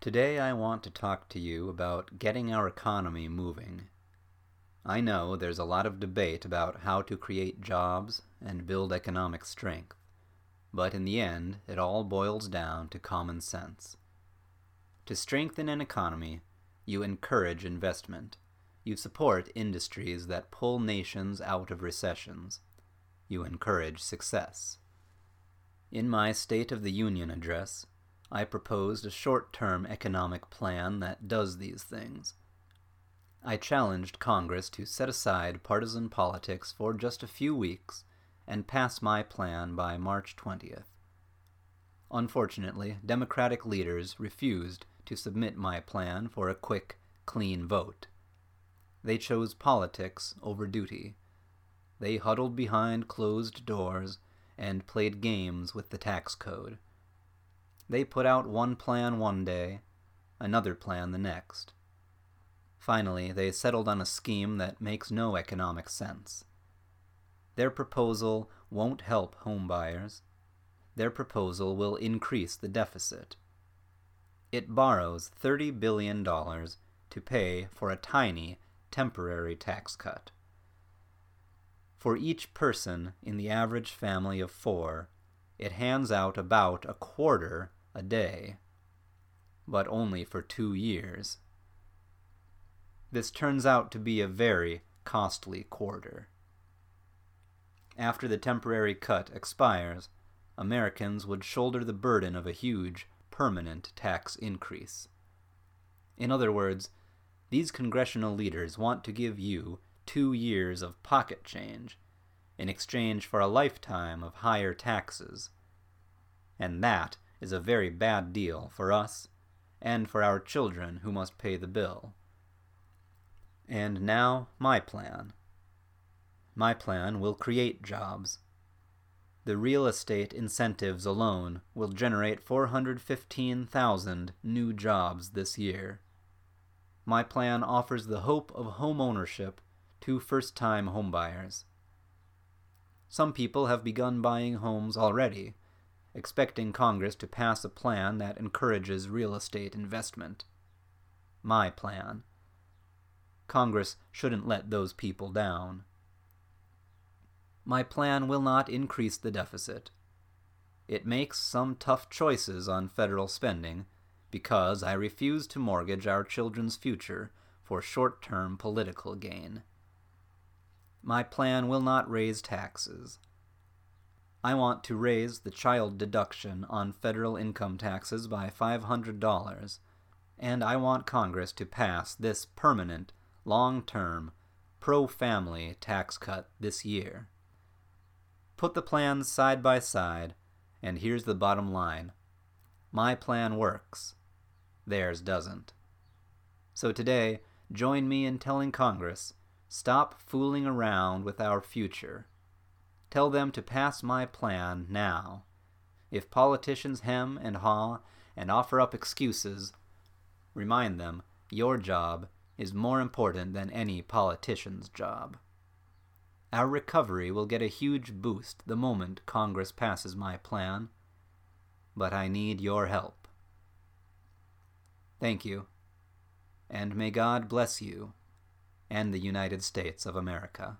Today I want to talk to you about getting our economy moving. I know there's a lot of debate about how to create jobs and build economic strength, but in the end it all boils down to common sense. To strengthen an economy, you encourage investment. You support industries that pull nations out of recessions. You encourage success. In my State of the Union address, I proposed a short term economic plan that does these things. I challenged Congress to set aside partisan politics for just a few weeks and pass my plan by March 20th. Unfortunately, Democratic leaders refused to submit my plan for a quick, clean vote. They chose politics over duty. They huddled behind closed doors and played games with the tax code. They put out one plan one day, another plan the next. Finally, they settled on a scheme that makes no economic sense. Their proposal won't help homebuyers. Their proposal will increase the deficit. It borrows $30 billion to pay for a tiny, temporary tax cut. For each person in the average family of four, it hands out about a quarter a day, but only for two years. This turns out to be a very costly quarter. After the temporary cut expires, Americans would shoulder the burden of a huge, permanent tax increase. In other words, these congressional leaders want to give you two years of pocket change in exchange for a lifetime of higher taxes. And that is a very bad deal for us and for our children who must pay the bill. And now, my plan. My plan will create jobs. The real estate incentives alone will generate 415,000 new jobs this year. My plan offers the hope of home ownership to first time homebuyers. Some people have begun buying homes already, expecting Congress to pass a plan that encourages real estate investment. My plan. Congress shouldn't let those people down. My plan will not increase the deficit. It makes some tough choices on federal spending because I refuse to mortgage our children's future for short term political gain. My plan will not raise taxes. I want to raise the child deduction on federal income taxes by $500, and I want Congress to pass this permanent, long term, pro family tax cut this year. Put the plans side by side, and here's the bottom line my plan works, theirs doesn't. So today, join me in telling Congress stop fooling around with our future Tell them to pass my plan now. If politicians hem and haw and offer up excuses, remind them your job is more important than any politician's job. Our recovery will get a huge boost the moment Congress passes my plan, but I need your help. Thank you, and may God bless you and the United States of America.